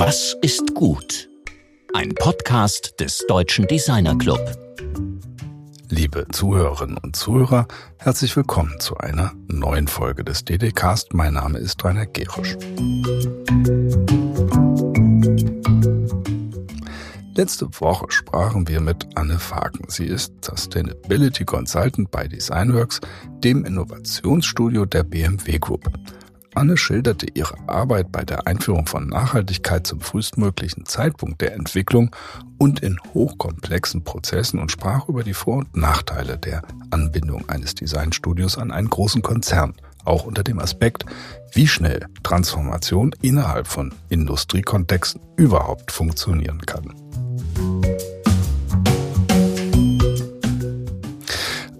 Was ist gut? Ein Podcast des Deutschen Designer Club. Liebe Zuhörerinnen und Zuhörer, herzlich willkommen zu einer neuen Folge des DDcast. Mein Name ist Rainer Gerisch. Letzte Woche sprachen wir mit Anne Fagen. Sie ist Sustainability Consultant bei Designworks, dem Innovationsstudio der BMW Group. Anne schilderte ihre Arbeit bei der Einführung von Nachhaltigkeit zum frühestmöglichen Zeitpunkt der Entwicklung und in hochkomplexen Prozessen und sprach über die Vor- und Nachteile der Anbindung eines Designstudios an einen großen Konzern, auch unter dem Aspekt, wie schnell Transformation innerhalb von Industriekontexten überhaupt funktionieren kann.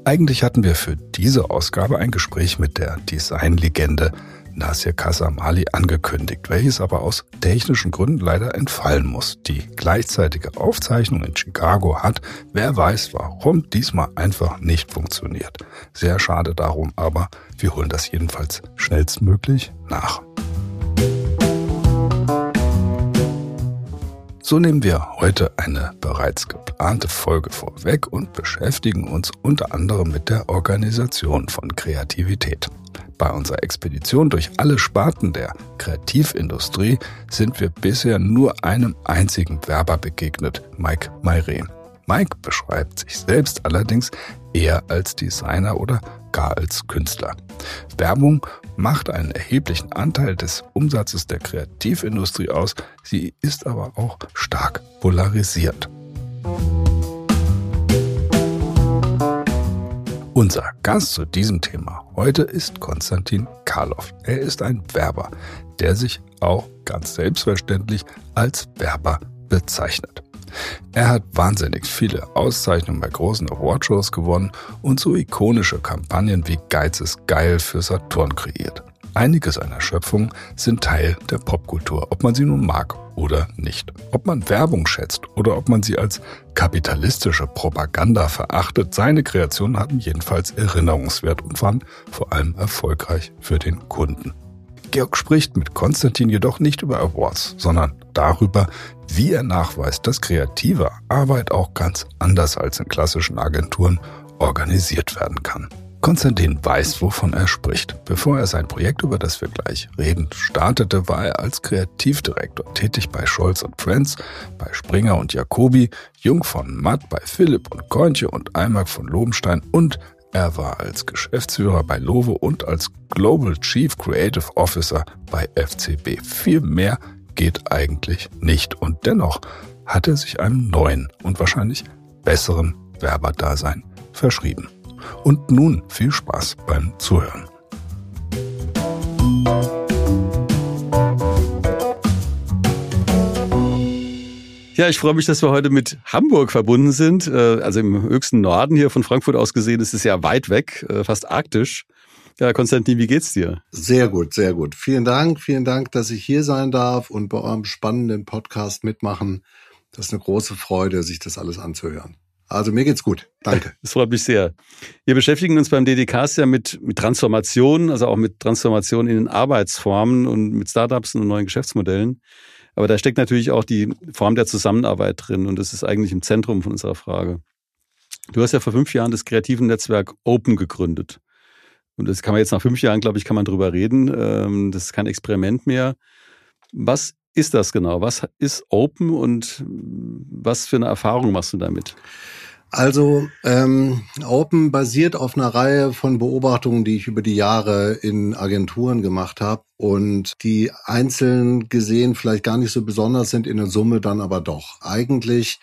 Eigentlich hatten wir für diese Ausgabe ein Gespräch mit der Designlegende Nasir Kasamali angekündigt, welches aber aus technischen Gründen leider entfallen muss. Die gleichzeitige Aufzeichnung in Chicago hat, wer weiß warum, diesmal einfach nicht funktioniert. Sehr schade darum, aber wir holen das jedenfalls schnellstmöglich nach. So nehmen wir heute eine bereits geplante Folge vorweg und beschäftigen uns unter anderem mit der Organisation von Kreativität. Bei unserer Expedition durch alle Sparten der Kreativindustrie sind wir bisher nur einem einzigen Werber begegnet, Mike Mayren. Mike beschreibt sich selbst allerdings eher als Designer oder gar als Künstler. Werbung macht einen erheblichen Anteil des Umsatzes der Kreativindustrie aus, sie ist aber auch stark polarisiert. Unser Gast zu diesem Thema heute ist Konstantin Karloff. Er ist ein Werber, der sich auch ganz selbstverständlich als Werber bezeichnet. Er hat wahnsinnig viele Auszeichnungen bei großen Awardshows gewonnen und so ikonische Kampagnen wie Geiz ist geil für Saturn kreiert. Einige seiner Schöpfungen sind Teil der Popkultur, ob man sie nun mag oder nicht. Ob man Werbung schätzt oder ob man sie als kapitalistische Propaganda verachtet, seine Kreationen hatten jedenfalls Erinnerungswert und waren vor allem erfolgreich für den Kunden. Georg spricht mit Konstantin jedoch nicht über Awards, sondern darüber, wie er nachweist, dass kreative Arbeit auch ganz anders als in klassischen Agenturen organisiert werden kann. Konstantin weiß, wovon er spricht. Bevor er sein Projekt, über das wir gleich reden, startete, war er als Kreativdirektor tätig bei Scholz und Friends, bei Springer und Jacobi, Jung von Matt bei Philipp und Kointje und Eimark von Lobenstein und er war als Geschäftsführer bei Lovo und als Global Chief Creative Officer bei FCB. Viel mehr geht eigentlich nicht. Und dennoch hat er sich einem neuen und wahrscheinlich besseren Werberdasein verschrieben. Und nun viel Spaß beim Zuhören. Ja, ich freue mich, dass wir heute mit Hamburg verbunden sind. Äh, also im höchsten Norden hier von Frankfurt aus gesehen ist es ja weit weg, äh, fast arktisch. Ja, Konstantin, wie geht's dir? Sehr gut, sehr gut. Vielen Dank, vielen Dank, dass ich hier sein darf und bei eurem spannenden Podcast mitmachen. Das ist eine große Freude, sich das alles anzuhören. Also mir geht's gut. Danke. Das freut mich sehr. Wir beschäftigen uns beim DDKs ja mit, mit Transformation, also auch mit Transformation in den Arbeitsformen und mit Startups und neuen Geschäftsmodellen. Aber da steckt natürlich auch die Form der Zusammenarbeit drin und das ist eigentlich im Zentrum von unserer Frage. Du hast ja vor fünf Jahren das kreativen Netzwerk Open gegründet. Und das kann man jetzt nach fünf Jahren, glaube ich, kann man drüber reden. Ähm, das ist kein Experiment mehr. Was ist das genau? Was ist Open und was für eine Erfahrung machst du damit? Also ähm, Open basiert auf einer Reihe von Beobachtungen, die ich über die Jahre in Agenturen gemacht habe und die einzeln gesehen vielleicht gar nicht so besonders sind, in der Summe dann aber doch. Eigentlich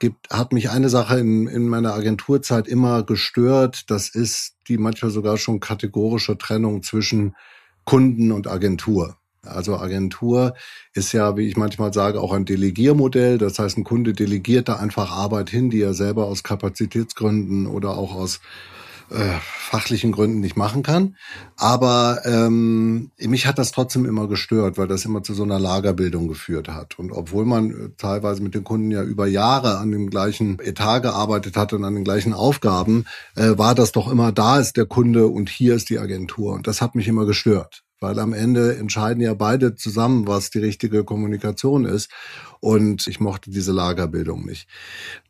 gibt, hat mich eine Sache in, in meiner Agenturzeit immer gestört. Das ist die manchmal sogar schon kategorische Trennung zwischen Kunden und Agentur. Also Agentur ist ja, wie ich manchmal sage, auch ein Delegiermodell. Das heißt, ein Kunde delegiert da einfach Arbeit hin, die er selber aus Kapazitätsgründen oder auch aus äh, fachlichen Gründen nicht machen kann. Aber ähm, mich hat das trotzdem immer gestört, weil das immer zu so einer Lagerbildung geführt hat. Und obwohl man äh, teilweise mit den Kunden ja über Jahre an dem gleichen Etat gearbeitet hat und an den gleichen Aufgaben, äh, war das doch immer, da ist der Kunde und hier ist die Agentur. Und das hat mich immer gestört weil am Ende entscheiden ja beide zusammen, was die richtige Kommunikation ist. Und ich mochte diese Lagerbildung nicht.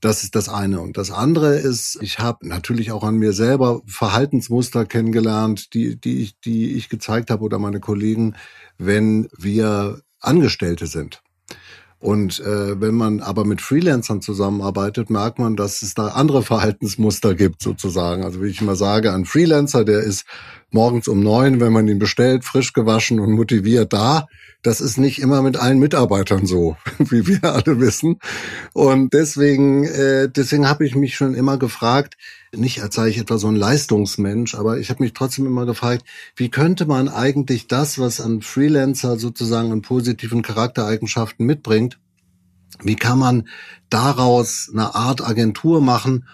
Das ist das eine. Und das andere ist, ich habe natürlich auch an mir selber Verhaltensmuster kennengelernt, die, die, ich, die ich gezeigt habe oder meine Kollegen, wenn wir Angestellte sind. Und äh, wenn man aber mit Freelancern zusammenarbeitet, merkt man, dass es da andere Verhaltensmuster gibt, sozusagen. Also wie ich immer sage, ein Freelancer, der ist morgens um neun, wenn man ihn bestellt, frisch gewaschen und motiviert da. Das ist nicht immer mit allen Mitarbeitern so, wie wir alle wissen. Und deswegen, äh, deswegen habe ich mich schon immer gefragt, nicht als sei ich etwa so ein Leistungsmensch, aber ich habe mich trotzdem immer gefragt, wie könnte man eigentlich das, was ein Freelancer sozusagen an positiven Charaktereigenschaften mitbringt, wie kann man daraus eine Art Agentur machen,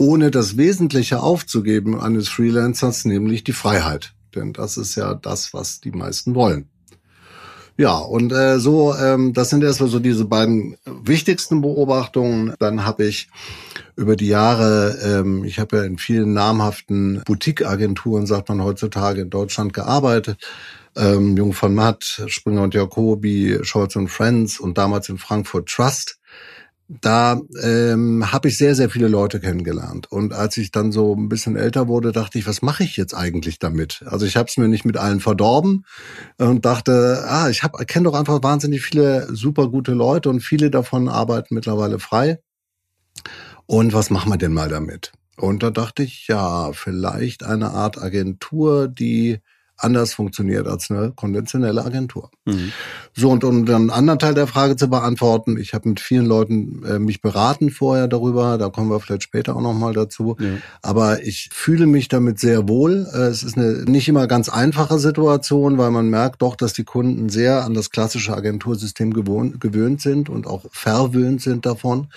ohne das Wesentliche aufzugeben eines Freelancers, nämlich die Freiheit. Denn das ist ja das, was die meisten wollen. Ja, und äh, so, ähm, das sind erstmal so diese beiden wichtigsten Beobachtungen. Dann habe ich über die Jahre, ähm, ich habe ja in vielen namhaften Boutique-Agenturen, sagt man heutzutage, in Deutschland gearbeitet. Ähm, Jung von Matt, Springer und Jacobi, Scholz und Friends und damals in Frankfurt Trust da ähm, habe ich sehr, sehr viele Leute kennengelernt. Und als ich dann so ein bisschen älter wurde, dachte ich, was mache ich jetzt eigentlich damit? Also ich habe es mir nicht mit allen verdorben und dachte, ah, ich kenne doch einfach wahnsinnig viele super gute Leute und viele davon arbeiten mittlerweile frei. Und was machen wir denn mal damit? Und da dachte ich, ja, vielleicht eine Art Agentur, die anders funktioniert als eine konventionelle Agentur. Mhm. So, und um den anderen Teil der Frage zu beantworten, ich habe mit vielen Leuten äh, mich beraten vorher darüber, da kommen wir vielleicht später auch nochmal dazu. Ja. Aber ich fühle mich damit sehr wohl. Äh, es ist eine nicht immer ganz einfache Situation, weil man merkt doch, dass die Kunden sehr an das klassische Agentursystem gewohnt, gewöhnt sind und auch verwöhnt sind davon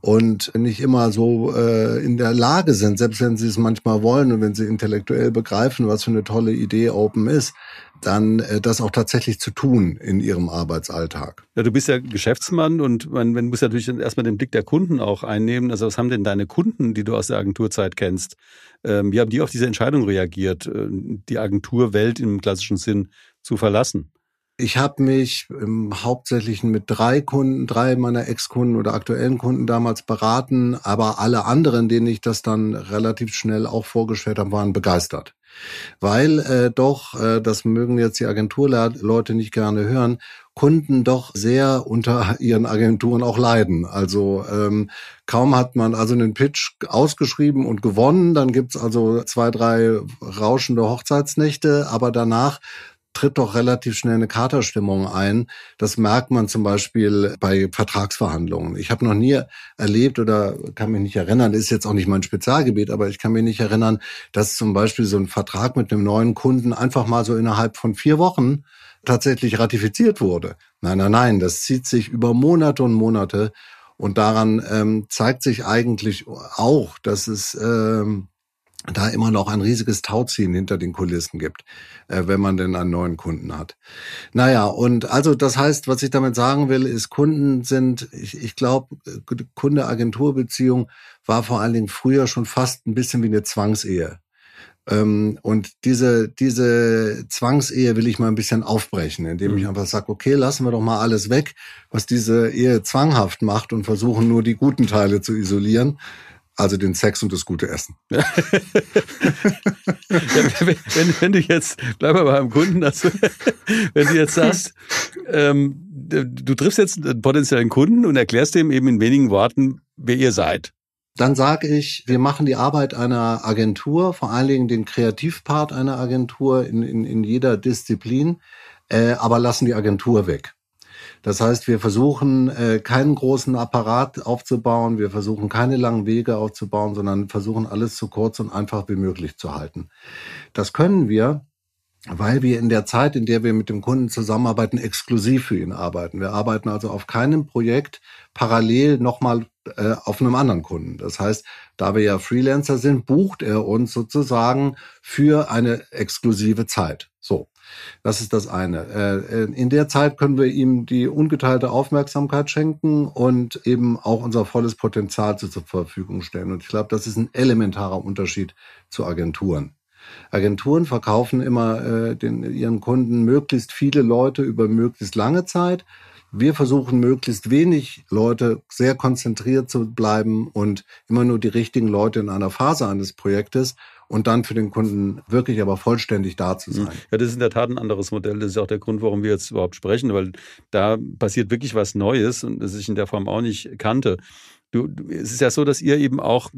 und nicht immer so äh, in der Lage sind, selbst wenn sie es manchmal wollen und wenn sie intellektuell begreifen, was für eine tolle Idee Open ist, dann äh, das auch tatsächlich zu tun in ihrem Arbeitsalltag. Ja, du bist ja Geschäftsmann und man, man muss natürlich erstmal den Blick der Kunden auch einnehmen. Also was haben denn deine Kunden, die du aus der Agenturzeit kennst, ähm, wie haben die auf diese Entscheidung reagiert, äh, die Agenturwelt im klassischen Sinn zu verlassen? Ich habe mich im Hauptsächlichen mit drei Kunden, drei meiner Ex-Kunden oder aktuellen Kunden damals beraten, aber alle anderen, denen ich das dann relativ schnell auch vorgestellt habe, waren begeistert. Weil äh, doch, äh, das mögen jetzt die Agenturleute nicht gerne hören, Kunden doch sehr unter ihren Agenturen auch leiden. Also ähm, kaum hat man also einen Pitch ausgeschrieben und gewonnen, dann gibt's also zwei, drei rauschende Hochzeitsnächte, aber danach tritt doch relativ schnell eine Katerstimmung ein. Das merkt man zum Beispiel bei Vertragsverhandlungen. Ich habe noch nie erlebt oder kann mich nicht erinnern, ist jetzt auch nicht mein Spezialgebiet, aber ich kann mich nicht erinnern, dass zum Beispiel so ein Vertrag mit einem neuen Kunden einfach mal so innerhalb von vier Wochen tatsächlich ratifiziert wurde. Nein, nein, nein, das zieht sich über Monate und Monate. Und daran ähm, zeigt sich eigentlich auch, dass es ähm, da immer noch ein riesiges Tauziehen hinter den Kulissen gibt, äh, wenn man denn einen neuen Kunden hat. Naja, und also das heißt, was ich damit sagen will, ist, Kunden sind, ich, ich glaube, Kunde-Agentur-Beziehung war vor allen Dingen früher schon fast ein bisschen wie eine Zwangsehe. Ähm, und diese, diese Zwangsehe will ich mal ein bisschen aufbrechen, indem ich mhm. einfach sage, okay, lassen wir doch mal alles weg, was diese Ehe zwanghaft macht und versuchen nur die guten Teile zu isolieren also den Sex und das gute Essen. ja, wenn, wenn, du jetzt, bleib mal beim Kunden, also, wenn du jetzt sagst, ähm, du triffst jetzt einen potenziellen Kunden und erklärst dem eben in wenigen Worten, wer ihr seid. Dann sage ich, wir machen die Arbeit einer Agentur, vor allen Dingen den Kreativpart einer Agentur in, in, in jeder Disziplin, äh, aber lassen die Agentur weg. Das heißt, wir versuchen äh, keinen großen Apparat aufzubauen, wir versuchen keine langen Wege aufzubauen, sondern versuchen alles so kurz und einfach wie möglich zu halten. Das können wir, weil wir in der Zeit, in der wir mit dem Kunden zusammenarbeiten, exklusiv für ihn arbeiten. Wir arbeiten also auf keinem Projekt parallel nochmal äh, auf einem anderen Kunden. Das heißt, da wir ja Freelancer sind, bucht er uns sozusagen für eine exklusive Zeit. So. Das ist das eine. Äh, äh, in der Zeit können wir ihm die ungeteilte Aufmerksamkeit schenken und eben auch unser volles Potenzial zur Verfügung stellen. Und ich glaube, das ist ein elementarer Unterschied zu Agenturen. Agenturen verkaufen immer äh, den, ihren Kunden möglichst viele Leute über möglichst lange Zeit. Wir versuchen möglichst wenig Leute sehr konzentriert zu bleiben und immer nur die richtigen Leute in einer Phase eines Projektes und dann für den Kunden wirklich aber vollständig da zu sein. Ja, das ist in der Tat ein anderes Modell. Das ist auch der Grund, warum wir jetzt überhaupt sprechen, weil da passiert wirklich was Neues und das ich in der Form auch nicht kannte. Du, es ist ja so, dass ihr eben auch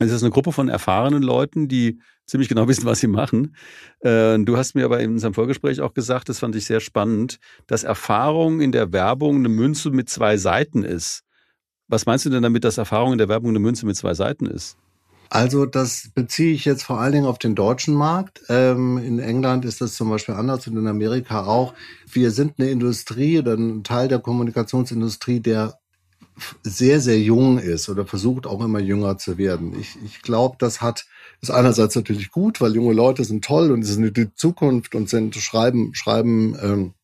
es ist eine Gruppe von erfahrenen Leuten, die ziemlich genau wissen, was sie machen. Äh, du hast mir aber in unserem Vorgespräch auch gesagt, das fand ich sehr spannend, dass Erfahrung in der Werbung eine Münze mit zwei Seiten ist. Was meinst du denn damit, dass Erfahrung in der Werbung eine Münze mit zwei Seiten ist? Also das beziehe ich jetzt vor allen Dingen auf den deutschen Markt. Ähm, in England ist das zum Beispiel anders und in Amerika auch. Wir sind eine Industrie oder ein Teil der Kommunikationsindustrie, der sehr, sehr jung ist oder versucht auch immer jünger zu werden. Ich, ich glaube, das hat, ist einerseits natürlich gut, weil junge Leute sind toll und sind die Zukunft und sind, schreiben, schreiben, ähm,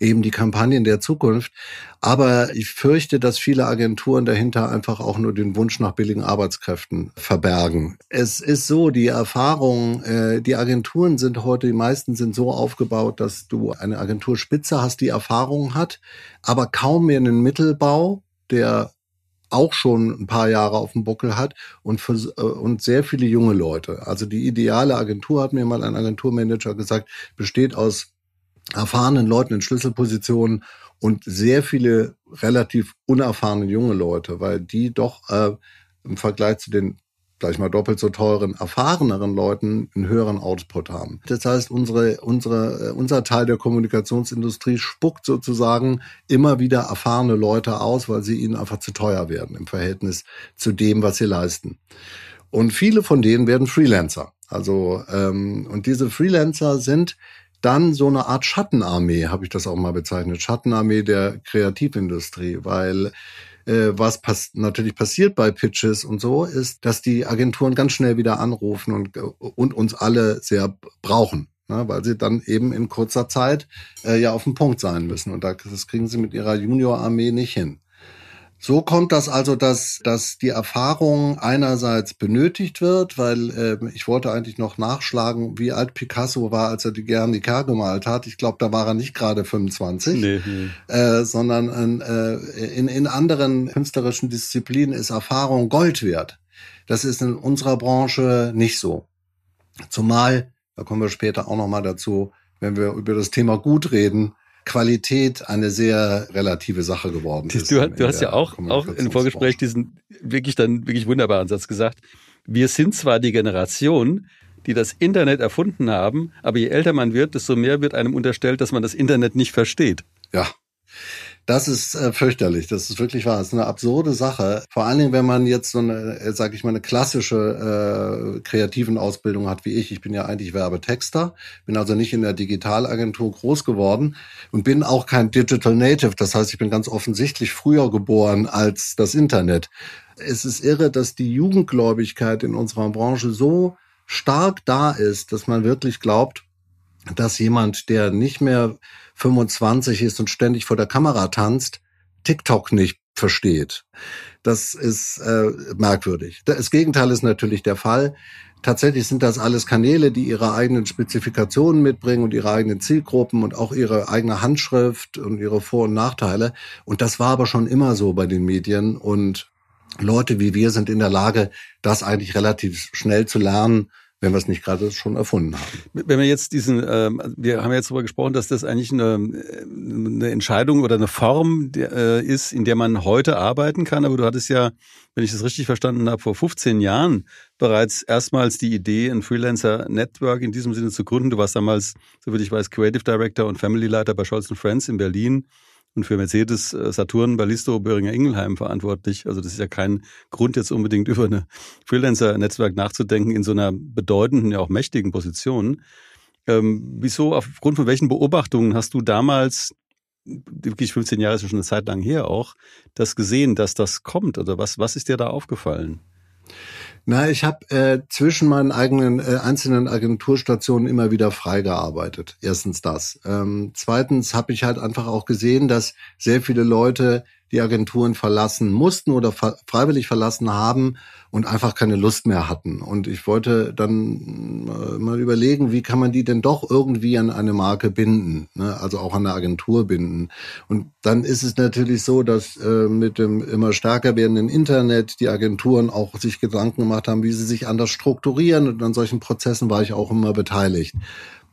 eben die Kampagnen der Zukunft. Aber ich fürchte, dass viele Agenturen dahinter einfach auch nur den Wunsch nach billigen Arbeitskräften verbergen. Es ist so, die Erfahrung, äh, die Agenturen sind heute, die meisten sind so aufgebaut, dass du eine Agenturspitze hast, die Erfahrung hat, aber kaum mehr einen Mittelbau, der auch schon ein paar Jahre auf dem Buckel hat und, für, äh, und sehr viele junge Leute. Also die ideale Agentur, hat mir mal ein Agenturmanager gesagt, besteht aus erfahrenen Leuten in Schlüsselpositionen und sehr viele relativ unerfahrene junge Leute, weil die doch äh, im Vergleich zu den gleich mal doppelt so teuren, erfahreneren Leuten einen höheren Output haben. Das heißt, unsere, unsere, äh, unser Teil der Kommunikationsindustrie spuckt sozusagen immer wieder erfahrene Leute aus, weil sie ihnen einfach zu teuer werden im Verhältnis zu dem, was sie leisten. Und viele von denen werden Freelancer. Also ähm, und diese Freelancer sind dann so eine Art Schattenarmee, habe ich das auch mal bezeichnet, Schattenarmee der Kreativindustrie, weil äh, was pass natürlich passiert bei Pitches und so, ist, dass die Agenturen ganz schnell wieder anrufen und, und uns alle sehr brauchen. Ne, weil sie dann eben in kurzer Zeit äh, ja auf dem Punkt sein müssen. Und das kriegen sie mit ihrer Junior-Armee nicht hin. So kommt das also, dass, dass die Erfahrung einerseits benötigt wird, weil äh, ich wollte eigentlich noch nachschlagen, wie alt Picasso war, als er die Guernica gemalt hat. Ich glaube, da war er nicht gerade 25, nee, nee. Äh, sondern äh, in, in anderen künstlerischen Disziplinen ist Erfahrung Gold wert. Das ist in unserer Branche nicht so. Zumal, da kommen wir später auch nochmal dazu, wenn wir über das Thema Gut reden, Qualität eine sehr relative Sache geworden ist. Du, du hast ja auch, auch im Vorgespräch diesen wirklich dann wirklich wunderbaren Satz gesagt. Wir sind zwar die Generation, die das Internet erfunden haben, aber je älter man wird, desto mehr wird einem unterstellt, dass man das Internet nicht versteht. Ja, das ist äh, fürchterlich. Das ist wirklich wahr. Das ist eine absurde Sache. Vor allen Dingen, wenn man jetzt so eine, äh, sag ich mal, eine klassische äh, kreativen Ausbildung hat wie ich. Ich bin ja eigentlich Werbetexter, bin also nicht in der Digitalagentur groß geworden und bin auch kein Digital Native. Das heißt, ich bin ganz offensichtlich früher geboren als das Internet. Es ist irre, dass die Jugendgläubigkeit in unserer Branche so stark da ist, dass man wirklich glaubt, dass jemand, der nicht mehr 25 ist und ständig vor der Kamera tanzt, TikTok nicht versteht. Das ist äh, merkwürdig. Das Gegenteil ist natürlich der Fall. Tatsächlich sind das alles Kanäle, die ihre eigenen Spezifikationen mitbringen und ihre eigenen Zielgruppen und auch ihre eigene Handschrift und ihre Vor- und Nachteile. Und das war aber schon immer so bei den Medien. Und Leute wie wir sind in der Lage, das eigentlich relativ schnell zu lernen wenn wir es nicht gerade schon erfunden haben. Wenn wir jetzt diesen, ähm, wir haben jetzt darüber gesprochen, dass das eigentlich eine, eine Entscheidung oder eine Form der, äh, ist, in der man heute arbeiten kann. Aber du hattest ja, wenn ich das richtig verstanden habe, vor 15 Jahren bereits erstmals die Idee, ein Freelancer Network in diesem Sinne zu gründen. Du warst damals, soweit ich weiß, Creative Director und Family Leiter bei Scholz Friends in Berlin und für Mercedes, äh, Saturn, Ballisto, Böhringer Ingelheim verantwortlich. Also das ist ja kein Grund, jetzt unbedingt über eine Freelancer-Netzwerk nachzudenken in so einer bedeutenden, ja auch mächtigen Position. Ähm, wieso, aufgrund von welchen Beobachtungen hast du damals, wirklich 15 Jahre ist ja schon eine Zeit lang her auch, das gesehen, dass das kommt? Oder was, was ist dir da aufgefallen? Na, ich habe äh, zwischen meinen eigenen äh, einzelnen Agenturstationen immer wieder frei gearbeitet. Erstens das. Ähm, zweitens habe ich halt einfach auch gesehen, dass sehr viele Leute die Agenturen verlassen mussten oder freiwillig verlassen haben und einfach keine Lust mehr hatten. Und ich wollte dann äh, mal überlegen, wie kann man die denn doch irgendwie an eine Marke binden, ne? also auch an eine Agentur binden. Und dann ist es natürlich so, dass äh, mit dem immer stärker werdenden Internet die Agenturen auch sich Gedanken gemacht haben, wie sie sich anders strukturieren. Und an solchen Prozessen war ich auch immer beteiligt.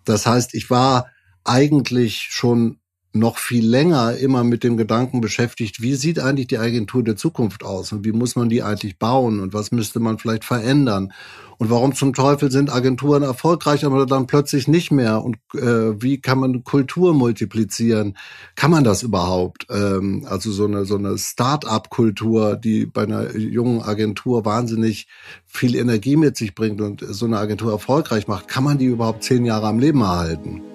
Das heißt, ich war eigentlich schon noch viel länger immer mit dem Gedanken beschäftigt, wie sieht eigentlich die Agentur der Zukunft aus und wie muss man die eigentlich bauen und was müsste man vielleicht verändern und warum zum Teufel sind Agenturen erfolgreich, aber dann plötzlich nicht mehr und äh, wie kann man Kultur multiplizieren? Kann man das überhaupt? Ähm, also so eine so eine Start-up-Kultur, die bei einer jungen Agentur wahnsinnig viel Energie mit sich bringt und so eine Agentur erfolgreich macht, kann man die überhaupt zehn Jahre am Leben erhalten?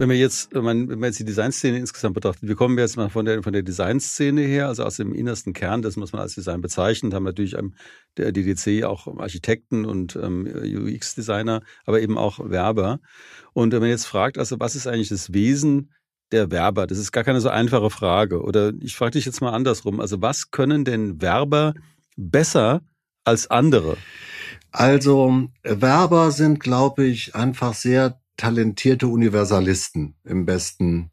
Wenn wir jetzt, wenn man, jetzt die Designszene insgesamt betrachtet, wir kommen jetzt mal von der, von der Designszene her, also aus dem innersten Kern, das was man als Design bezeichnet, haben natürlich ähm, der DDC auch Architekten und ähm, UX-Designer, aber eben auch Werber. Und wenn man jetzt fragt, also was ist eigentlich das Wesen der Werber? Das ist gar keine so einfache Frage. Oder ich frage dich jetzt mal andersrum. Also was können denn Werber besser als andere? Also Werber sind, glaube ich, einfach sehr talentierte Universalisten im besten,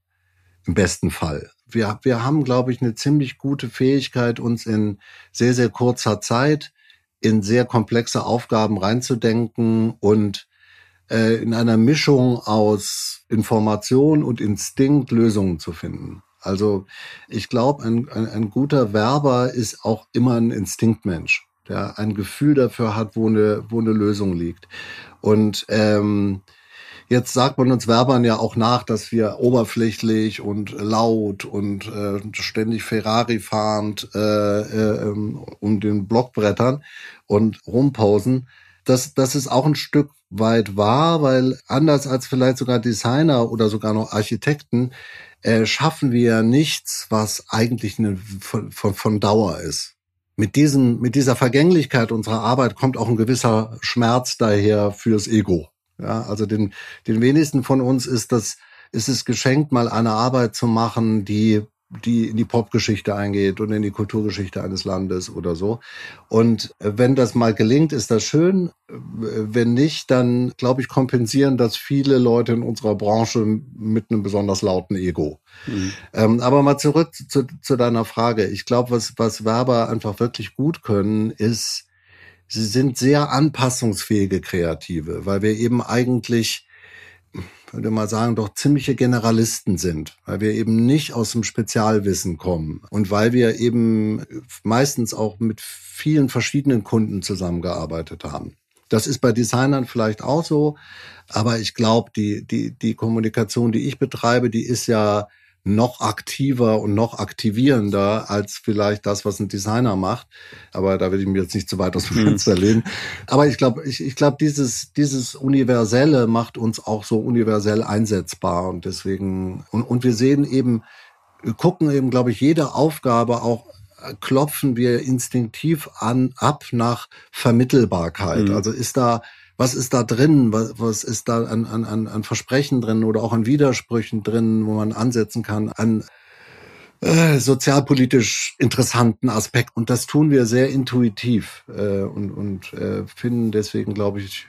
im besten Fall. Wir, wir haben, glaube ich, eine ziemlich gute Fähigkeit, uns in sehr, sehr kurzer Zeit in sehr komplexe Aufgaben reinzudenken und äh, in einer Mischung aus Information und Instinkt Lösungen zu finden. Also ich glaube, ein, ein, ein guter Werber ist auch immer ein Instinktmensch, der ein Gefühl dafür hat, wo eine, wo eine Lösung liegt. Und ähm, Jetzt sagt man uns Werbern ja auch nach, dass wir oberflächlich und laut und äh, ständig Ferrari fahrend äh, äh, ähm, um den Block brettern und rumpausen. Das, das ist auch ein Stück weit wahr, weil anders als vielleicht sogar Designer oder sogar noch Architekten äh, schaffen wir ja nichts, was eigentlich eine, von, von, von Dauer ist mit diesem, mit dieser Vergänglichkeit unserer Arbeit kommt auch ein gewisser Schmerz daher fürs Ego. Ja, also den, den wenigsten von uns ist das, ist es geschenkt, mal eine Arbeit zu machen, die die in die Popgeschichte eingeht und in die Kulturgeschichte eines Landes oder so. Und wenn das mal gelingt, ist das schön. Wenn nicht, dann glaube ich, kompensieren das viele Leute in unserer Branche mit einem besonders lauten Ego. Mhm. Ähm, aber mal zurück zu, zu deiner Frage. Ich glaube, was, was Werber einfach wirklich gut können, ist sie sind sehr anpassungsfähige Kreative, weil wir eben eigentlich, würde mal sagen, doch ziemliche Generalisten sind, weil wir eben nicht aus dem Spezialwissen kommen und weil wir eben meistens auch mit vielen verschiedenen Kunden zusammengearbeitet haben. Das ist bei Designern vielleicht auch so, aber ich glaube, die, die, die Kommunikation, die ich betreibe, die ist ja noch aktiver und noch aktivierender als vielleicht das, was ein Designer macht. Aber da will ich mir jetzt nicht zu weit aus dem hm. Fenster lehnen. Aber ich glaube, ich, ich glaube, dieses, dieses Universelle macht uns auch so universell einsetzbar. Und deswegen, und, und wir sehen eben, wir gucken eben, glaube ich, jede Aufgabe auch äh, klopfen wir instinktiv an, ab nach Vermittelbarkeit. Mhm. Also ist da, was ist da drin, was, was ist da an, an, an Versprechen drin oder auch an Widersprüchen drin, wo man ansetzen kann, an äh, sozialpolitisch interessanten Aspekt. Und das tun wir sehr intuitiv äh, und, und äh, finden deswegen, glaube ich,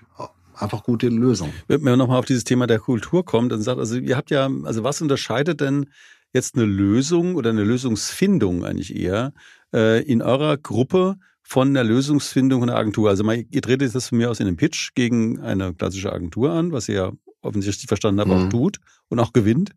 einfach gute Lösungen. Wenn man nochmal auf dieses Thema der Kultur kommt und sagt, also ihr habt ja, also was unterscheidet denn jetzt eine Lösung oder eine Lösungsfindung eigentlich eher äh, in eurer Gruppe von der Lösungsfindung von der Agentur. Also mal, ihr tretet das von mir aus in einem Pitch gegen eine klassische Agentur an, was ihr ja offensichtlich verstanden habt, mhm. auch tut und auch gewinnt.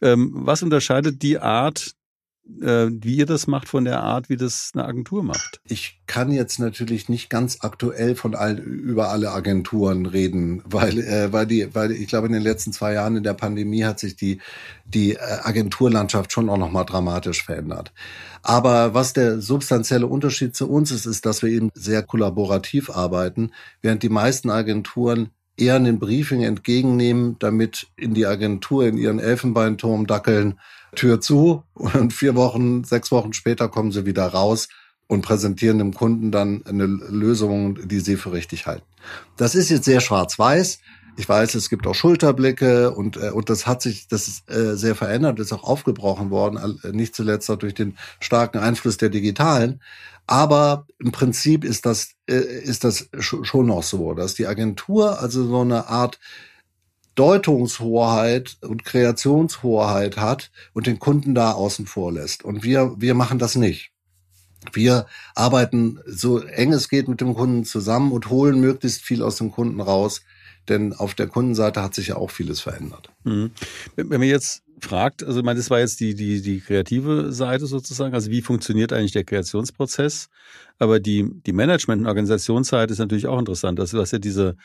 Ähm, was unterscheidet die Art wie ihr das macht von der Art, wie das eine Agentur macht. Ich kann jetzt natürlich nicht ganz aktuell von all, über alle Agenturen reden, weil, äh, weil die, weil ich glaube, in den letzten zwei Jahren in der Pandemie hat sich die, die äh, Agenturlandschaft schon auch nochmal dramatisch verändert. Aber was der substanzielle Unterschied zu uns ist, ist, dass wir eben sehr kollaborativ arbeiten, während die meisten Agenturen eher ein Briefing entgegennehmen, damit in die Agentur in ihren Elfenbeinturm dackeln Tür zu und vier Wochen, sechs Wochen später kommen sie wieder raus und präsentieren dem Kunden dann eine Lösung, die sie für richtig halten. Das ist jetzt sehr schwarz-weiß. Ich weiß, es gibt auch Schulterblicke und, äh, und das hat sich, das ist äh, sehr verändert, ist auch aufgebrochen worden, äh, nicht zuletzt auch durch den starken Einfluss der Digitalen. Aber im Prinzip ist das, äh, ist das schon noch so, dass die Agentur also so eine Art Deutungshoheit und Kreationshoheit hat und den Kunden da außen vor lässt. Und wir, wir machen das nicht. Wir arbeiten so eng es geht mit dem Kunden zusammen und holen möglichst viel aus dem Kunden raus, denn auf der Kundenseite hat sich ja auch vieles verändert. Mhm. Wenn man jetzt fragt, also ich meine, das war jetzt die, die, die kreative Seite sozusagen, also wie funktioniert eigentlich der Kreationsprozess? Aber die, die Management- und Organisationsseite ist natürlich auch interessant. Also du hast ja diese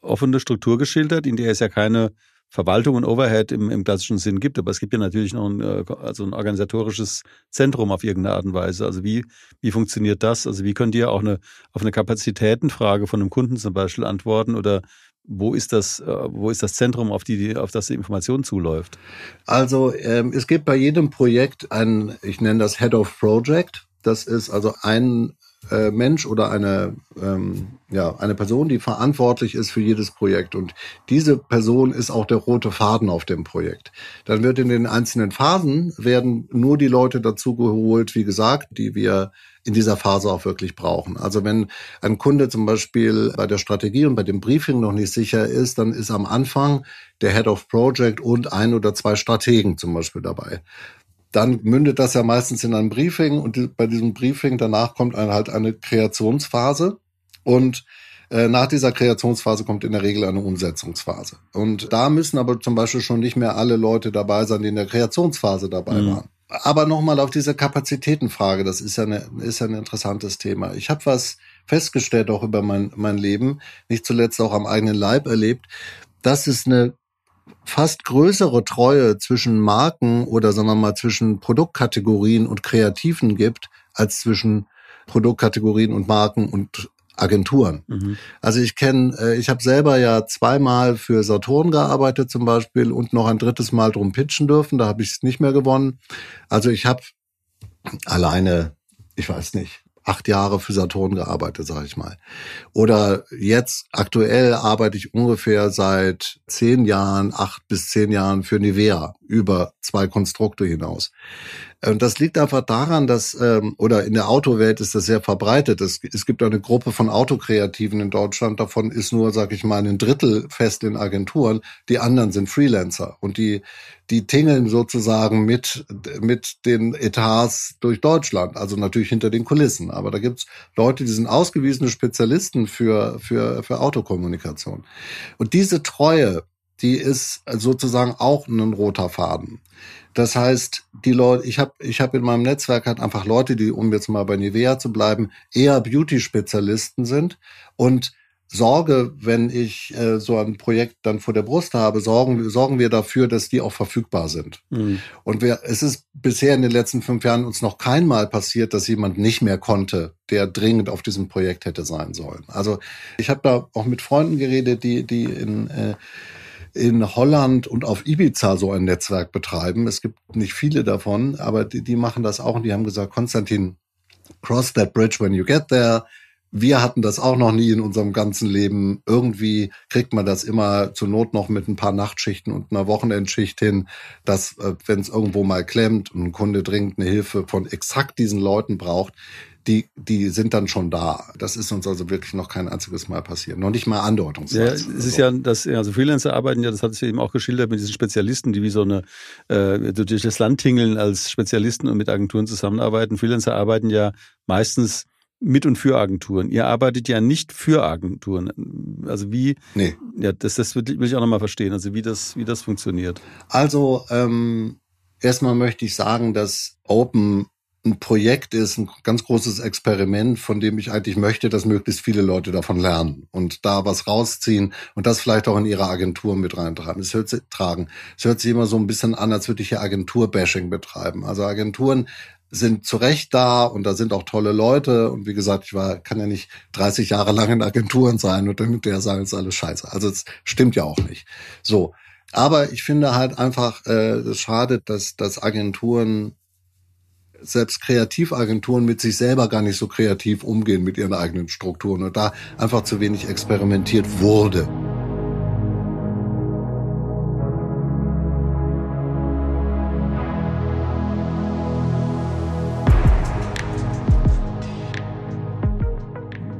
offene Struktur geschildert, in der es ja keine Verwaltung und Overhead im, im klassischen Sinn gibt, aber es gibt ja natürlich noch ein, äh, also ein organisatorisches Zentrum auf irgendeine Art und Weise. Also wie, wie funktioniert das? Also wie könnt ihr auch eine, auf eine Kapazitätenfrage von einem Kunden zum Beispiel antworten oder wo ist das, äh, wo ist das Zentrum, auf, die, auf das die Information zuläuft? Also ähm, es gibt bei jedem Projekt ein, ich nenne das Head of Project. Das ist also ein äh, Mensch oder eine, ähm, ja, eine Person, die verantwortlich ist für jedes Projekt. Und diese Person ist auch der rote Faden auf dem Projekt. Dann wird in den einzelnen Phasen werden nur die Leute dazu geholt, wie gesagt, die wir in dieser Phase auch wirklich brauchen. Also wenn ein Kunde zum Beispiel bei der Strategie und bei dem Briefing noch nicht sicher ist, dann ist am Anfang der Head of Project und ein oder zwei Strategen zum Beispiel dabei. Dann mündet das ja meistens in ein Briefing und bei diesem Briefing danach kommt ein, halt eine Kreationsphase und äh, nach dieser Kreationsphase kommt in der Regel eine Umsetzungsphase. Und da müssen aber zum Beispiel schon nicht mehr alle Leute dabei sein, die in der Kreationsphase dabei mhm. waren. Aber nochmal auf diese Kapazitätenfrage, das ist ja, eine, ist ja ein interessantes Thema. Ich habe was festgestellt auch über mein, mein Leben, nicht zuletzt auch am eigenen Leib erlebt, dass es eine fast größere Treue zwischen Marken oder sagen wir mal zwischen Produktkategorien und Kreativen gibt, als zwischen Produktkategorien und Marken und Agenturen. Mhm. Also ich kenne, äh, ich habe selber ja zweimal für Saturn gearbeitet zum Beispiel und noch ein drittes Mal drum pitchen dürfen. Da habe ich es nicht mehr gewonnen. Also ich habe alleine, ich weiß nicht, acht Jahre für Saturn gearbeitet, sage ich mal. Oder jetzt aktuell arbeite ich ungefähr seit zehn Jahren, acht bis zehn Jahren für Nivea über zwei Konstrukte hinaus. Und das liegt einfach daran, dass, ähm, oder in der Autowelt ist das sehr verbreitet. Es, es gibt eine Gruppe von Autokreativen in Deutschland, davon ist nur, sag ich mal, ein Drittel fest in Agenturen, die anderen sind Freelancer. Und die, die tingeln sozusagen mit, mit den Etats durch Deutschland, also natürlich hinter den Kulissen. Aber da gibt's Leute, die sind ausgewiesene Spezialisten für, für, für Autokommunikation. Und diese Treue, die ist sozusagen auch ein roter Faden. Das heißt, die Leute, ich habe ich hab in meinem Netzwerk halt einfach Leute, die, um jetzt mal bei Nivea zu bleiben, eher Beauty-Spezialisten sind und sorge, wenn ich äh, so ein Projekt dann vor der Brust habe, sorgen, sorgen wir dafür, dass die auch verfügbar sind. Mhm. Und wir, es ist bisher in den letzten fünf Jahren uns noch keinmal passiert, dass jemand nicht mehr konnte, der dringend auf diesem Projekt hätte sein sollen. Also ich habe da auch mit Freunden geredet, die, die in äh, in Holland und auf Ibiza so ein Netzwerk betreiben. Es gibt nicht viele davon, aber die, die machen das auch und die haben gesagt, Konstantin, cross that bridge when you get there. Wir hatten das auch noch nie in unserem ganzen Leben. Irgendwie kriegt man das immer zur Not noch mit ein paar Nachtschichten und einer Wochenendschicht hin, dass, äh, wenn es irgendwo mal klemmt und ein Kunde dringend eine Hilfe von exakt diesen Leuten braucht, die, die sind dann schon da. Das ist uns also wirklich noch kein einziges Mal passiert. Noch nicht mal andeutungsweise. Ja, es ist ja, dass, also Freelancer arbeiten ja, das hat sich eben auch geschildert mit diesen Spezialisten, die wie so eine, äh, durch das Land tingeln als Spezialisten und mit Agenturen zusammenarbeiten. Freelancer arbeiten ja meistens mit und für Agenturen. Ihr arbeitet ja nicht für Agenturen. Also wie? Nee. Ja, das, das will ich auch nochmal verstehen. Also wie das, wie das funktioniert. Also ähm, erstmal möchte ich sagen, dass Open ein Projekt ist, ein ganz großes Experiment, von dem ich eigentlich möchte, dass möglichst viele Leute davon lernen und da was rausziehen und das vielleicht auch in ihre Agentur mit reintragen. Es hört, sich, tragen. Es hört sich immer so ein bisschen an, als würde ich hier Agentur-Bashing betreiben. Also Agenturen sind zu Recht da und da sind auch tolle Leute. Und wie gesagt, ich war, kann ja nicht 30 Jahre lang in Agenturen sein und dann mit der sagen, es ist alles scheiße. Also es stimmt ja auch nicht. So. Aber ich finde halt einfach, äh, es schadet, dass, dass Agenturen selbst Kreativagenturen mit sich selber gar nicht so kreativ umgehen mit ihren eigenen Strukturen und da einfach zu wenig experimentiert wurde.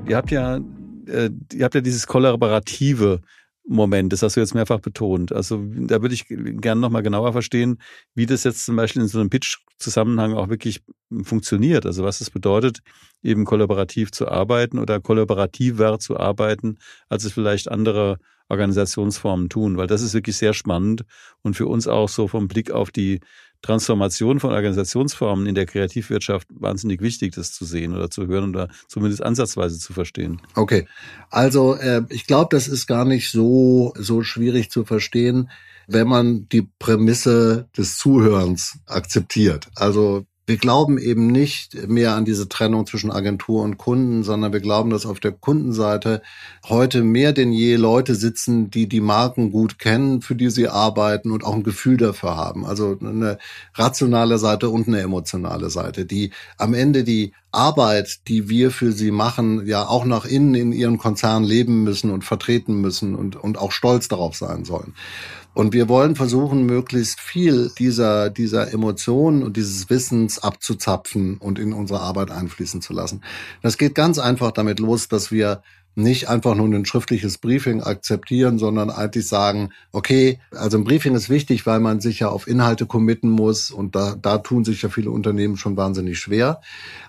Ihr habt ja, äh, ihr habt ja dieses kollaborative Moment, das hast du jetzt mehrfach betont. Also da würde ich gerne nochmal genauer verstehen, wie das jetzt zum Beispiel in so einem Pitch-Zusammenhang auch wirklich funktioniert. Also was es bedeutet, eben kollaborativ zu arbeiten oder kollaborativer zu arbeiten, als es vielleicht andere Organisationsformen tun, weil das ist wirklich sehr spannend und für uns auch so vom Blick auf die Transformation von Organisationsformen in der Kreativwirtschaft wahnsinnig wichtig, das zu sehen oder zu hören oder zumindest ansatzweise zu verstehen. Okay, also äh, ich glaube, das ist gar nicht so so schwierig zu verstehen, wenn man die Prämisse des Zuhörens akzeptiert. Also wir glauben eben nicht mehr an diese Trennung zwischen Agentur und Kunden, sondern wir glauben, dass auf der Kundenseite heute mehr denn je Leute sitzen, die die Marken gut kennen, für die sie arbeiten und auch ein Gefühl dafür haben. Also eine rationale Seite und eine emotionale Seite, die am Ende die Arbeit, die wir für sie machen, ja auch nach innen in ihren Konzern leben müssen und vertreten müssen und, und auch stolz darauf sein sollen. Und wir wollen versuchen, möglichst viel dieser, dieser Emotionen und dieses Wissens abzuzapfen und in unsere Arbeit einfließen zu lassen. Das geht ganz einfach damit los, dass wir nicht einfach nur ein schriftliches Briefing akzeptieren, sondern eigentlich sagen, okay, also ein Briefing ist wichtig, weil man sich ja auf Inhalte committen muss und da, da tun sich ja viele Unternehmen schon wahnsinnig schwer.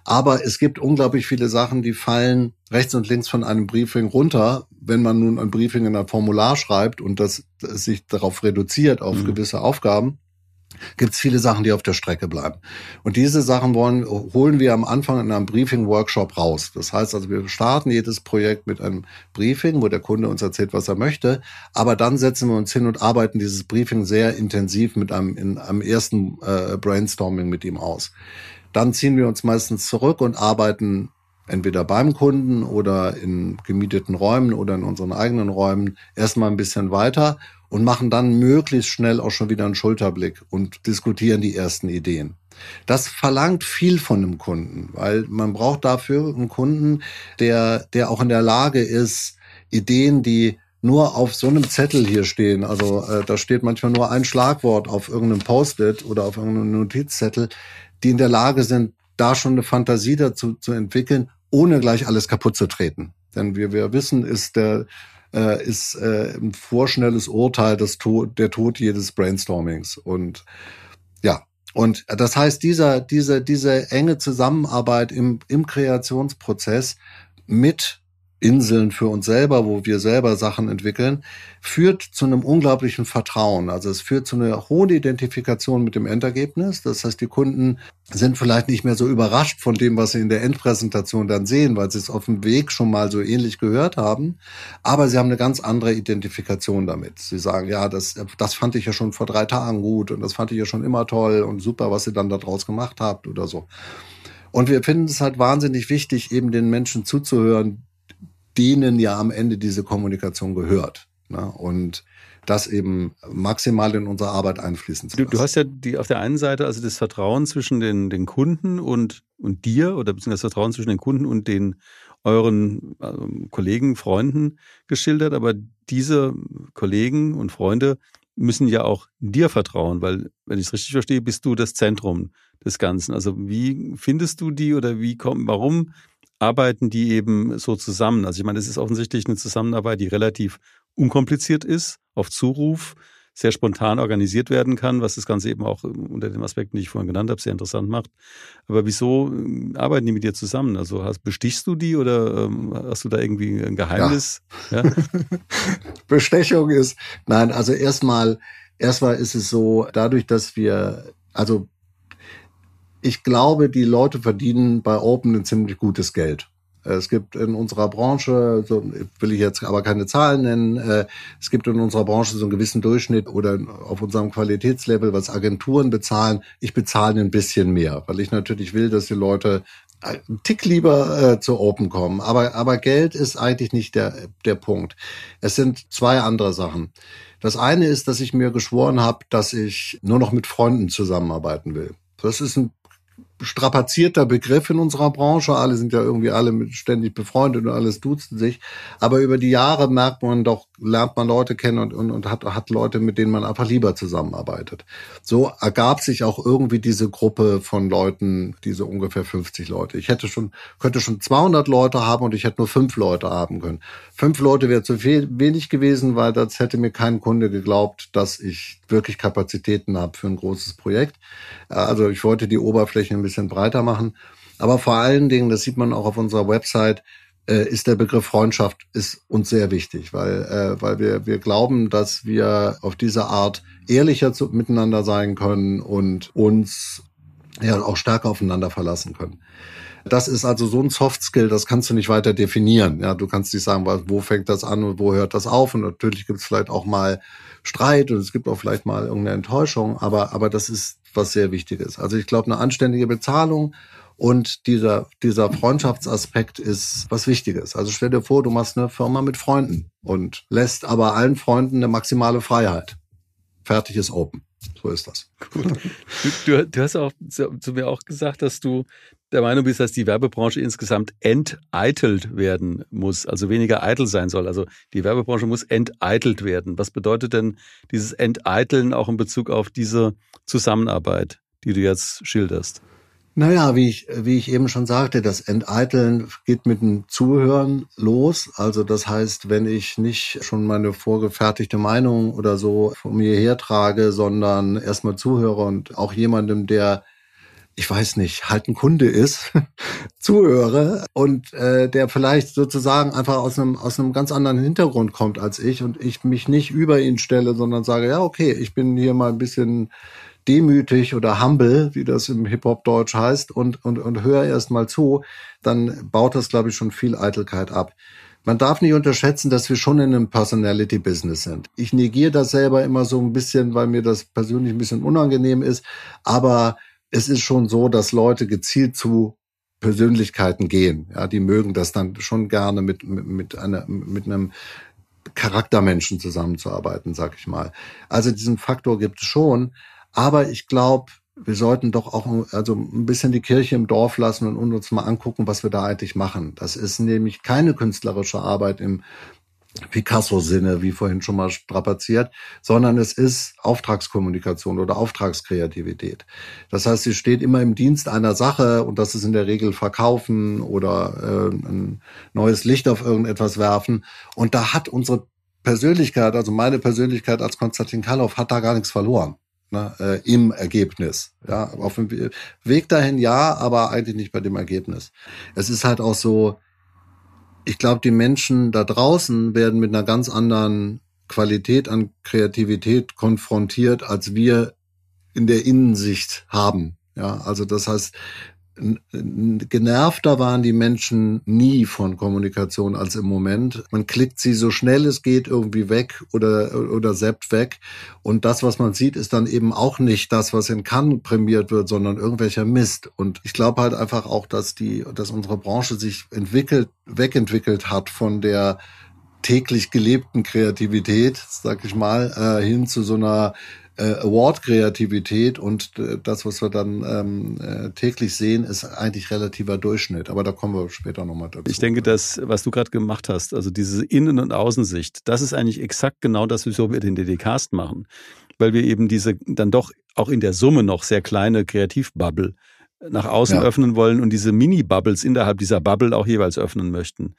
Aber es gibt unglaublich viele Sachen, die fallen rechts und links von einem Briefing runter. Wenn man nun ein Briefing in ein Formular schreibt und das, das sich darauf reduziert auf mhm. gewisse Aufgaben, gibt es viele Sachen, die auf der Strecke bleiben. Und diese Sachen wollen, holen wir am Anfang in einem Briefing-Workshop raus. Das heißt also, wir starten jedes Projekt mit einem Briefing, wo der Kunde uns erzählt, was er möchte. Aber dann setzen wir uns hin und arbeiten dieses Briefing sehr intensiv mit einem, in einem ersten äh, Brainstorming mit ihm aus. Dann ziehen wir uns meistens zurück und arbeiten entweder beim Kunden oder in gemieteten Räumen oder in unseren eigenen Räumen erstmal ein bisschen weiter und machen dann möglichst schnell auch schon wieder einen Schulterblick und diskutieren die ersten Ideen. Das verlangt viel von einem Kunden, weil man braucht dafür einen Kunden, der, der auch in der Lage ist, Ideen, die nur auf so einem Zettel hier stehen, also äh, da steht manchmal nur ein Schlagwort auf irgendeinem Post-it oder auf irgendeinem Notizzettel, die in der Lage sind, da schon eine Fantasie dazu zu entwickeln, ohne gleich alles kaputt zu treten. Denn wie wir wissen, ist der äh, ist äh, ein vorschnelles Urteil das Tod, der Tod jedes Brainstormings. Und ja, und das heißt, dieser, diese, diese enge Zusammenarbeit im, im Kreationsprozess mit Inseln für uns selber, wo wir selber Sachen entwickeln, führt zu einem unglaublichen Vertrauen. Also es führt zu einer hohen Identifikation mit dem Endergebnis. Das heißt, die Kunden sind vielleicht nicht mehr so überrascht von dem, was sie in der Endpräsentation dann sehen, weil sie es auf dem Weg schon mal so ähnlich gehört haben. Aber sie haben eine ganz andere Identifikation damit. Sie sagen, ja, das, das fand ich ja schon vor drei Tagen gut und das fand ich ja schon immer toll und super, was ihr dann daraus gemacht habt oder so. Und wir finden es halt wahnsinnig wichtig, eben den Menschen zuzuhören, denen ja am Ende diese Kommunikation gehört. Ne? Und das eben maximal in unsere Arbeit einfließen zu lassen. Du, du, hast ja die auf der einen Seite also das Vertrauen zwischen den, den Kunden und, und dir oder beziehungsweise das Vertrauen zwischen den Kunden und den euren also Kollegen, Freunden geschildert, aber diese Kollegen und Freunde müssen ja auch dir vertrauen, weil, wenn ich es richtig verstehe, bist du das Zentrum des Ganzen. Also wie findest du die oder wie kommen, warum arbeiten die eben so zusammen. Also ich meine, es ist offensichtlich eine Zusammenarbeit, die relativ unkompliziert ist, auf Zuruf, sehr spontan organisiert werden kann, was das Ganze eben auch unter dem Aspekt, den ich vorhin genannt habe, sehr interessant macht. Aber wieso ähm, arbeiten die mit dir zusammen? Also hast, bestichst du die oder ähm, hast du da irgendwie ein Geheimnis? Ja. Ja? Bestechung ist, nein, also erstmal, erstmal ist es so, dadurch, dass wir, also ich glaube, die Leute verdienen bei Open ein ziemlich gutes Geld. Es gibt in unserer Branche, so will ich jetzt aber keine Zahlen nennen, äh, es gibt in unserer Branche so einen gewissen Durchschnitt oder auf unserem Qualitätslevel, was Agenturen bezahlen. Ich bezahle ein bisschen mehr, weil ich natürlich will, dass die Leute einen Tick lieber äh, zu Open kommen. Aber, aber Geld ist eigentlich nicht der, der Punkt. Es sind zwei andere Sachen. Das eine ist, dass ich mir geschworen habe, dass ich nur noch mit Freunden zusammenarbeiten will. Das ist ein strapazierter Begriff in unserer Branche. Alle sind ja irgendwie alle ständig befreundet und alles duzen sich. Aber über die Jahre merkt man doch, lernt man Leute kennen und, und, und hat, hat Leute, mit denen man einfach lieber zusammenarbeitet. So ergab sich auch irgendwie diese Gruppe von Leuten, diese ungefähr 50 Leute. Ich hätte schon, könnte schon 200 Leute haben und ich hätte nur fünf Leute haben können. Fünf Leute wäre zu viel, wenig gewesen, weil das hätte mir kein Kunde geglaubt, dass ich wirklich Kapazitäten habe für ein großes Projekt. Also ich wollte die Oberfläche ein bisschen breiter machen. Aber vor allen Dingen, das sieht man auch auf unserer Website, äh, ist der Begriff Freundschaft ist uns sehr wichtig, weil, äh, weil wir, wir glauben, dass wir auf diese Art ehrlicher zu, miteinander sein können und uns ja auch stärker aufeinander verlassen können. Das ist also so ein Soft Skill, das kannst du nicht weiter definieren. Ja, du kannst nicht sagen, wo fängt das an und wo hört das auf. Und natürlich gibt es vielleicht auch mal Streit und es gibt auch vielleicht mal irgendeine Enttäuschung, aber, aber das ist was sehr Wichtiges. Also ich glaube, eine anständige Bezahlung und dieser, dieser Freundschaftsaspekt ist was Wichtiges. Also stell dir vor, du machst eine Firma mit Freunden und lässt aber allen Freunden eine maximale Freiheit. Fertig ist open. So ist das. Du, du, du hast auch zu, mir auch gesagt, dass du der Meinung bist, dass die Werbebranche insgesamt enteitelt werden muss, also weniger eitel sein soll. Also die Werbebranche muss enteitelt werden. Was bedeutet denn dieses Enteiteln auch in Bezug auf diese Zusammenarbeit, die du jetzt schilderst? Naja, wie ich, wie ich eben schon sagte, das Enteiteln geht mit dem Zuhören los. Also das heißt, wenn ich nicht schon meine vorgefertigte Meinung oder so von mir hertrage, sondern erstmal zuhöre und auch jemandem, der ich weiß nicht, halt ein Kunde ist, zuhöre und äh, der vielleicht sozusagen einfach aus einem aus einem ganz anderen Hintergrund kommt als ich und ich mich nicht über ihn stelle, sondern sage, ja, okay, ich bin hier mal ein bisschen demütig oder humble, wie das im Hip-Hop-Deutsch heißt, und, und, und höre erst mal zu, dann baut das, glaube ich, schon viel Eitelkeit ab. Man darf nicht unterschätzen, dass wir schon in einem Personality-Business sind. Ich negiere das selber immer so ein bisschen, weil mir das persönlich ein bisschen unangenehm ist. Aber es ist schon so, dass Leute gezielt zu Persönlichkeiten gehen. Ja, die mögen das dann schon gerne mit, mit, mit, einer, mit einem Charaktermenschen zusammenzuarbeiten, sag ich mal. Also diesen Faktor gibt es schon. Aber ich glaube, wir sollten doch auch also ein bisschen die Kirche im Dorf lassen und uns mal angucken, was wir da eigentlich machen. Das ist nämlich keine künstlerische Arbeit im Picasso-Sinne, wie vorhin schon mal strapaziert, sondern es ist Auftragskommunikation oder Auftragskreativität. Das heißt, sie steht immer im Dienst einer Sache und das ist in der Regel verkaufen oder äh, ein neues Licht auf irgendetwas werfen. Und da hat unsere Persönlichkeit, also meine Persönlichkeit als Konstantin Karloff, hat da gar nichts verloren ne, äh, im Ergebnis. Ja, auf dem Weg dahin ja, aber eigentlich nicht bei dem Ergebnis. Es ist halt auch so, ich glaube, die Menschen da draußen werden mit einer ganz anderen Qualität an Kreativität konfrontiert, als wir in der Innensicht haben. Ja, also das heißt, genervter waren die Menschen nie von Kommunikation als im Moment. Man klickt sie so schnell es geht irgendwie weg oder, oder seppt weg. Und das, was man sieht, ist dann eben auch nicht das, was in Cannes prämiert wird, sondern irgendwelcher Mist. Und ich glaube halt einfach auch, dass die, dass unsere Branche sich entwickelt, wegentwickelt hat von der täglich gelebten Kreativität, sag ich mal, äh, hin zu so einer äh, Award-Kreativität und äh, das, was wir dann ähm, äh, täglich sehen, ist eigentlich relativer Durchschnitt. Aber da kommen wir später nochmal dazu. Ich denke, dass, was du gerade gemacht hast, also diese Innen- und Außensicht, das ist eigentlich exakt genau das, wieso wir den DD-Cast machen. Weil wir eben diese dann doch auch in der Summe noch sehr kleine Kreativbubble nach außen ja. öffnen wollen und diese Mini-Bubbles innerhalb dieser Bubble auch jeweils öffnen möchten.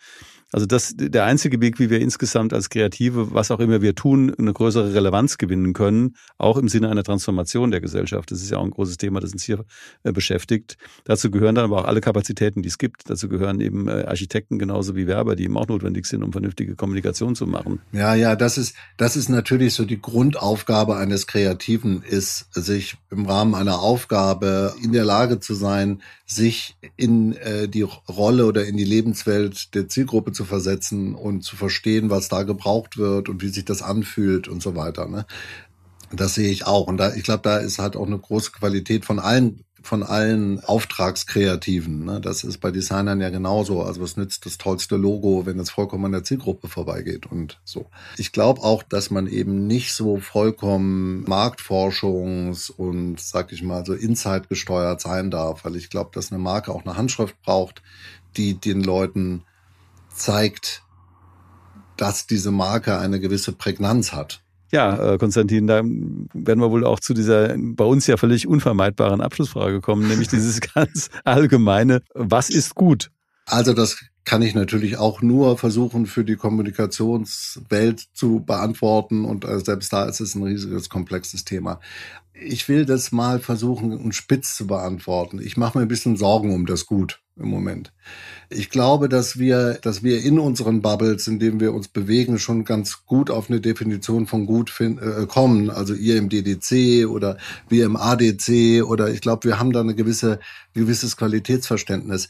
Also das der einzige Weg, wie wir insgesamt als Kreative, was auch immer wir tun, eine größere Relevanz gewinnen können, auch im Sinne einer Transformation der Gesellschaft. Das ist ja auch ein großes Thema, das uns hier äh, beschäftigt. Dazu gehören dann aber auch alle Kapazitäten, die es gibt. Dazu gehören eben äh, Architekten genauso wie Werber, die eben auch notwendig sind, um vernünftige Kommunikation zu machen. Ja, ja, das ist das ist natürlich so die Grundaufgabe eines Kreativen, ist sich im Rahmen einer Aufgabe in der Lage zu sein, sich in äh, die Rolle oder in die Lebenswelt der Zielgruppe zu versetzen und zu verstehen, was da gebraucht wird und wie sich das anfühlt und so weiter. Ne? Das sehe ich auch. Und da, ich glaube, da ist halt auch eine große Qualität von allen von allen Auftragskreativen. Ne? Das ist bei Designern ja genauso. Also was nützt das tollste Logo, wenn es vollkommen an der Zielgruppe vorbeigeht und so. Ich glaube auch, dass man eben nicht so vollkommen Marktforschungs- und, sag ich mal, so Insight gesteuert sein darf, weil ich glaube, dass eine Marke auch eine Handschrift braucht, die den Leuten zeigt, dass diese Marke eine gewisse Prägnanz hat. Ja, äh, Konstantin, da werden wir wohl auch zu dieser bei uns ja völlig unvermeidbaren Abschlussfrage kommen, nämlich dieses ganz allgemeine, was ist gut? Also das kann ich natürlich auch nur versuchen für die Kommunikationswelt zu beantworten und äh, selbst da ist es ein riesiges, komplexes Thema. Ich will das mal versuchen, und spitz zu beantworten. Ich mache mir ein bisschen Sorgen um das Gut im Moment. Ich glaube, dass wir, dass wir in unseren Bubbles, in denen wir uns bewegen, schon ganz gut auf eine Definition von gut äh, kommen. Also ihr im DDC oder wir im ADC oder ich glaube, wir haben da eine gewisse, gewisses Qualitätsverständnis.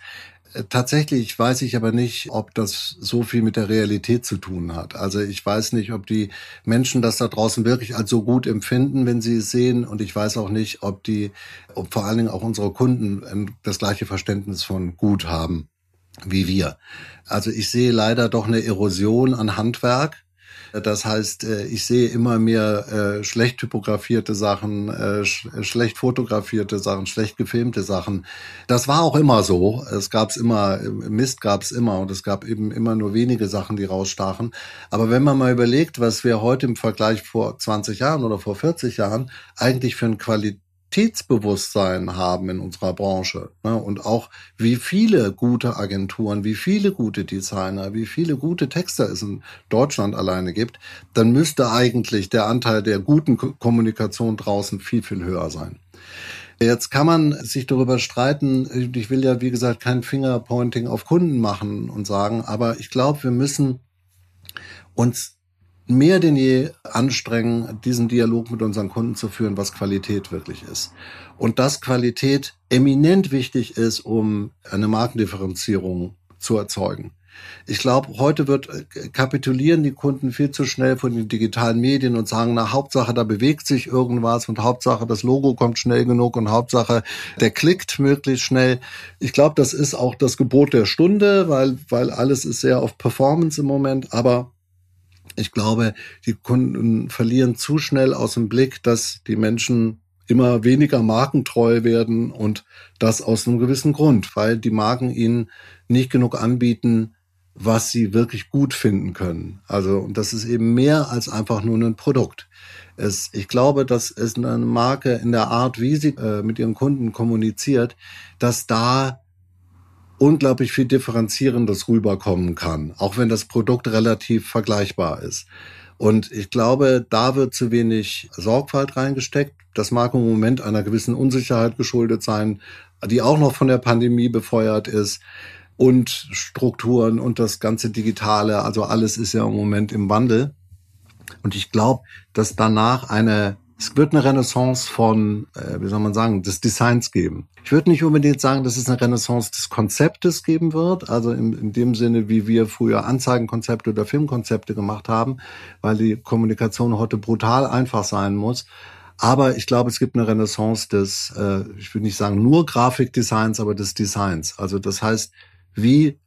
Tatsächlich weiß ich aber nicht, ob das so viel mit der Realität zu tun hat. Also ich weiß nicht, ob die Menschen das da draußen wirklich als so gut empfinden, wenn sie es sehen. Und ich weiß auch nicht, ob die, ob vor allen Dingen auch unsere Kunden das gleiche Verständnis von gut haben wie wir. Also ich sehe leider doch eine Erosion an Handwerk das heißt, äh, ich sehe immer mehr äh, schlecht typografierte Sachen, äh, sch schlecht fotografierte Sachen, schlecht gefilmte Sachen. Das war auch immer so. Es gab's immer, Mist gab's immer und es gab eben immer nur wenige Sachen, die rausstachen. Aber wenn man mal überlegt, was wir heute im Vergleich vor 20 Jahren oder vor 40 Jahren eigentlich für ein Qualität Qualitätsbewusstsein haben in unserer Branche ne? und auch wie viele gute Agenturen, wie viele gute Designer, wie viele gute Texter es in Deutschland alleine gibt, dann müsste eigentlich der Anteil der guten Kommunikation draußen viel, viel höher sein. Jetzt kann man sich darüber streiten. Ich will ja, wie gesagt, kein Fingerpointing auf Kunden machen und sagen, aber ich glaube, wir müssen uns mehr denn je anstrengen, diesen Dialog mit unseren Kunden zu führen, was Qualität wirklich ist. Und dass Qualität eminent wichtig ist, um eine Markendifferenzierung zu erzeugen. Ich glaube, heute wird äh, kapitulieren die Kunden viel zu schnell von den digitalen Medien und sagen, na Hauptsache, da bewegt sich irgendwas und Hauptsache, das Logo kommt schnell genug und Hauptsache, der klickt möglichst schnell. Ich glaube, das ist auch das Gebot der Stunde, weil, weil alles ist sehr auf Performance im Moment, aber ich glaube, die Kunden verlieren zu schnell aus dem Blick, dass die Menschen immer weniger markentreu werden und das aus einem gewissen Grund, weil die Marken ihnen nicht genug anbieten, was sie wirklich gut finden können. Also, und das ist eben mehr als einfach nur ein Produkt. Es, ich glaube, dass es eine Marke in der Art, wie sie äh, mit ihren Kunden kommuniziert, dass da unglaublich viel Differenzierendes rüberkommen kann, auch wenn das Produkt relativ vergleichbar ist. Und ich glaube, da wird zu wenig Sorgfalt reingesteckt. Das mag im Moment einer gewissen Unsicherheit geschuldet sein, die auch noch von der Pandemie befeuert ist. Und Strukturen und das ganze Digitale, also alles ist ja im Moment im Wandel. Und ich glaube, dass danach eine es wird eine Renaissance von, äh, wie soll man sagen, des Designs geben. Ich würde nicht unbedingt sagen, dass es eine Renaissance des Konzeptes geben wird, also in, in dem Sinne, wie wir früher Anzeigenkonzepte oder Filmkonzepte gemacht haben, weil die Kommunikation heute brutal einfach sein muss. Aber ich glaube, es gibt eine Renaissance des, äh, ich würde nicht sagen nur Grafikdesigns, aber des Designs. Also das heißt, wie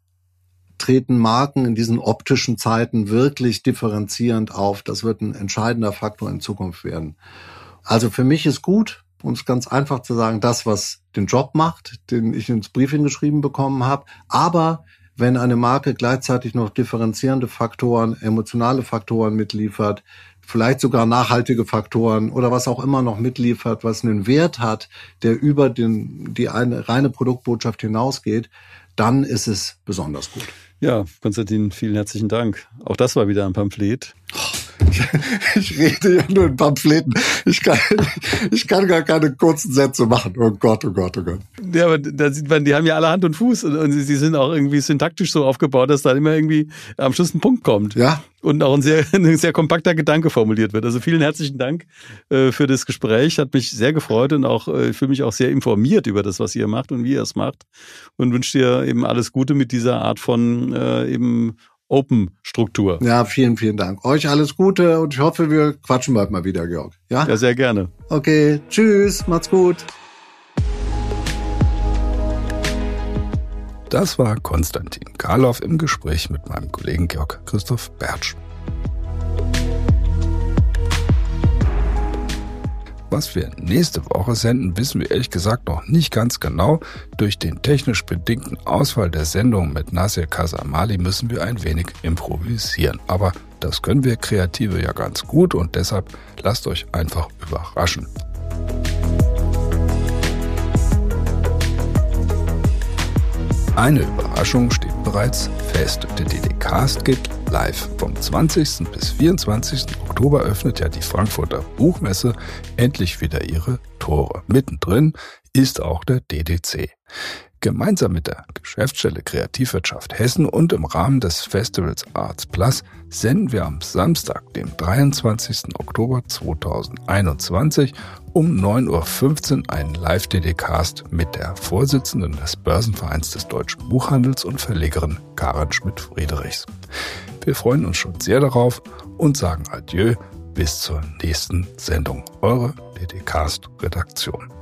treten Marken in diesen optischen Zeiten wirklich differenzierend auf. Das wird ein entscheidender Faktor in Zukunft werden. Also für mich ist gut, um es ganz einfach zu sagen, das, was den Job macht, den ich ins Briefing geschrieben bekommen habe. Aber wenn eine Marke gleichzeitig noch differenzierende Faktoren, emotionale Faktoren mitliefert, vielleicht sogar nachhaltige Faktoren oder was auch immer noch mitliefert, was einen Wert hat, der über den, die eine reine Produktbotschaft hinausgeht, dann ist es besonders gut. Ja, Konstantin, vielen herzlichen Dank. Auch das war wieder ein Pamphlet. Ich rede ja nur in Pamphleten. Ich kann, ich kann gar keine kurzen Sätze machen. Oh Gott, oh Gott, oh Gott. Ja, aber da sieht man, die haben ja alle Hand und Fuß und, und sie sind auch irgendwie syntaktisch so aufgebaut, dass da immer irgendwie am Schluss ein Punkt kommt. Ja. Und auch ein sehr, ein sehr kompakter Gedanke formuliert wird. Also vielen herzlichen Dank äh, für das Gespräch. Hat mich sehr gefreut und auch äh, fühle mich auch sehr informiert über das, was ihr macht und wie ihr es macht. Und wünsche dir eben alles Gute mit dieser Art von äh, eben Open-Struktur. Ja, vielen, vielen Dank. Euch alles Gute und ich hoffe, wir quatschen bald mal wieder, Georg. Ja, ja sehr gerne. Okay, tschüss, macht's gut. Das war Konstantin Karloff im Gespräch mit meinem Kollegen Georg Christoph Bertsch. Was wir nächste Woche senden, wissen wir ehrlich gesagt noch nicht ganz genau. Durch den technisch bedingten Ausfall der Sendung mit Nasir Kasamali müssen wir ein wenig improvisieren. Aber das können wir Kreative ja ganz gut und deshalb lasst euch einfach überraschen. Eine Überraschung steht bereits fest. Der DD-Cast geht live. Vom 20. bis 24. Oktober öffnet ja die Frankfurter Buchmesse endlich wieder ihre Tore. Mittendrin ist auch der DDC. Gemeinsam mit der Geschäftsstelle Kreativwirtschaft Hessen und im Rahmen des Festivals Arts Plus senden wir am Samstag, dem 23. Oktober 2021 um 9.15 Uhr einen Live-DD-Cast mit der Vorsitzenden des Börsenvereins des Deutschen Buchhandels und Verlegerin Karen Schmidt-Friedrichs. Wir freuen uns schon sehr darauf und sagen Adieu bis zur nächsten Sendung. Eure DD-Cast-Redaktion.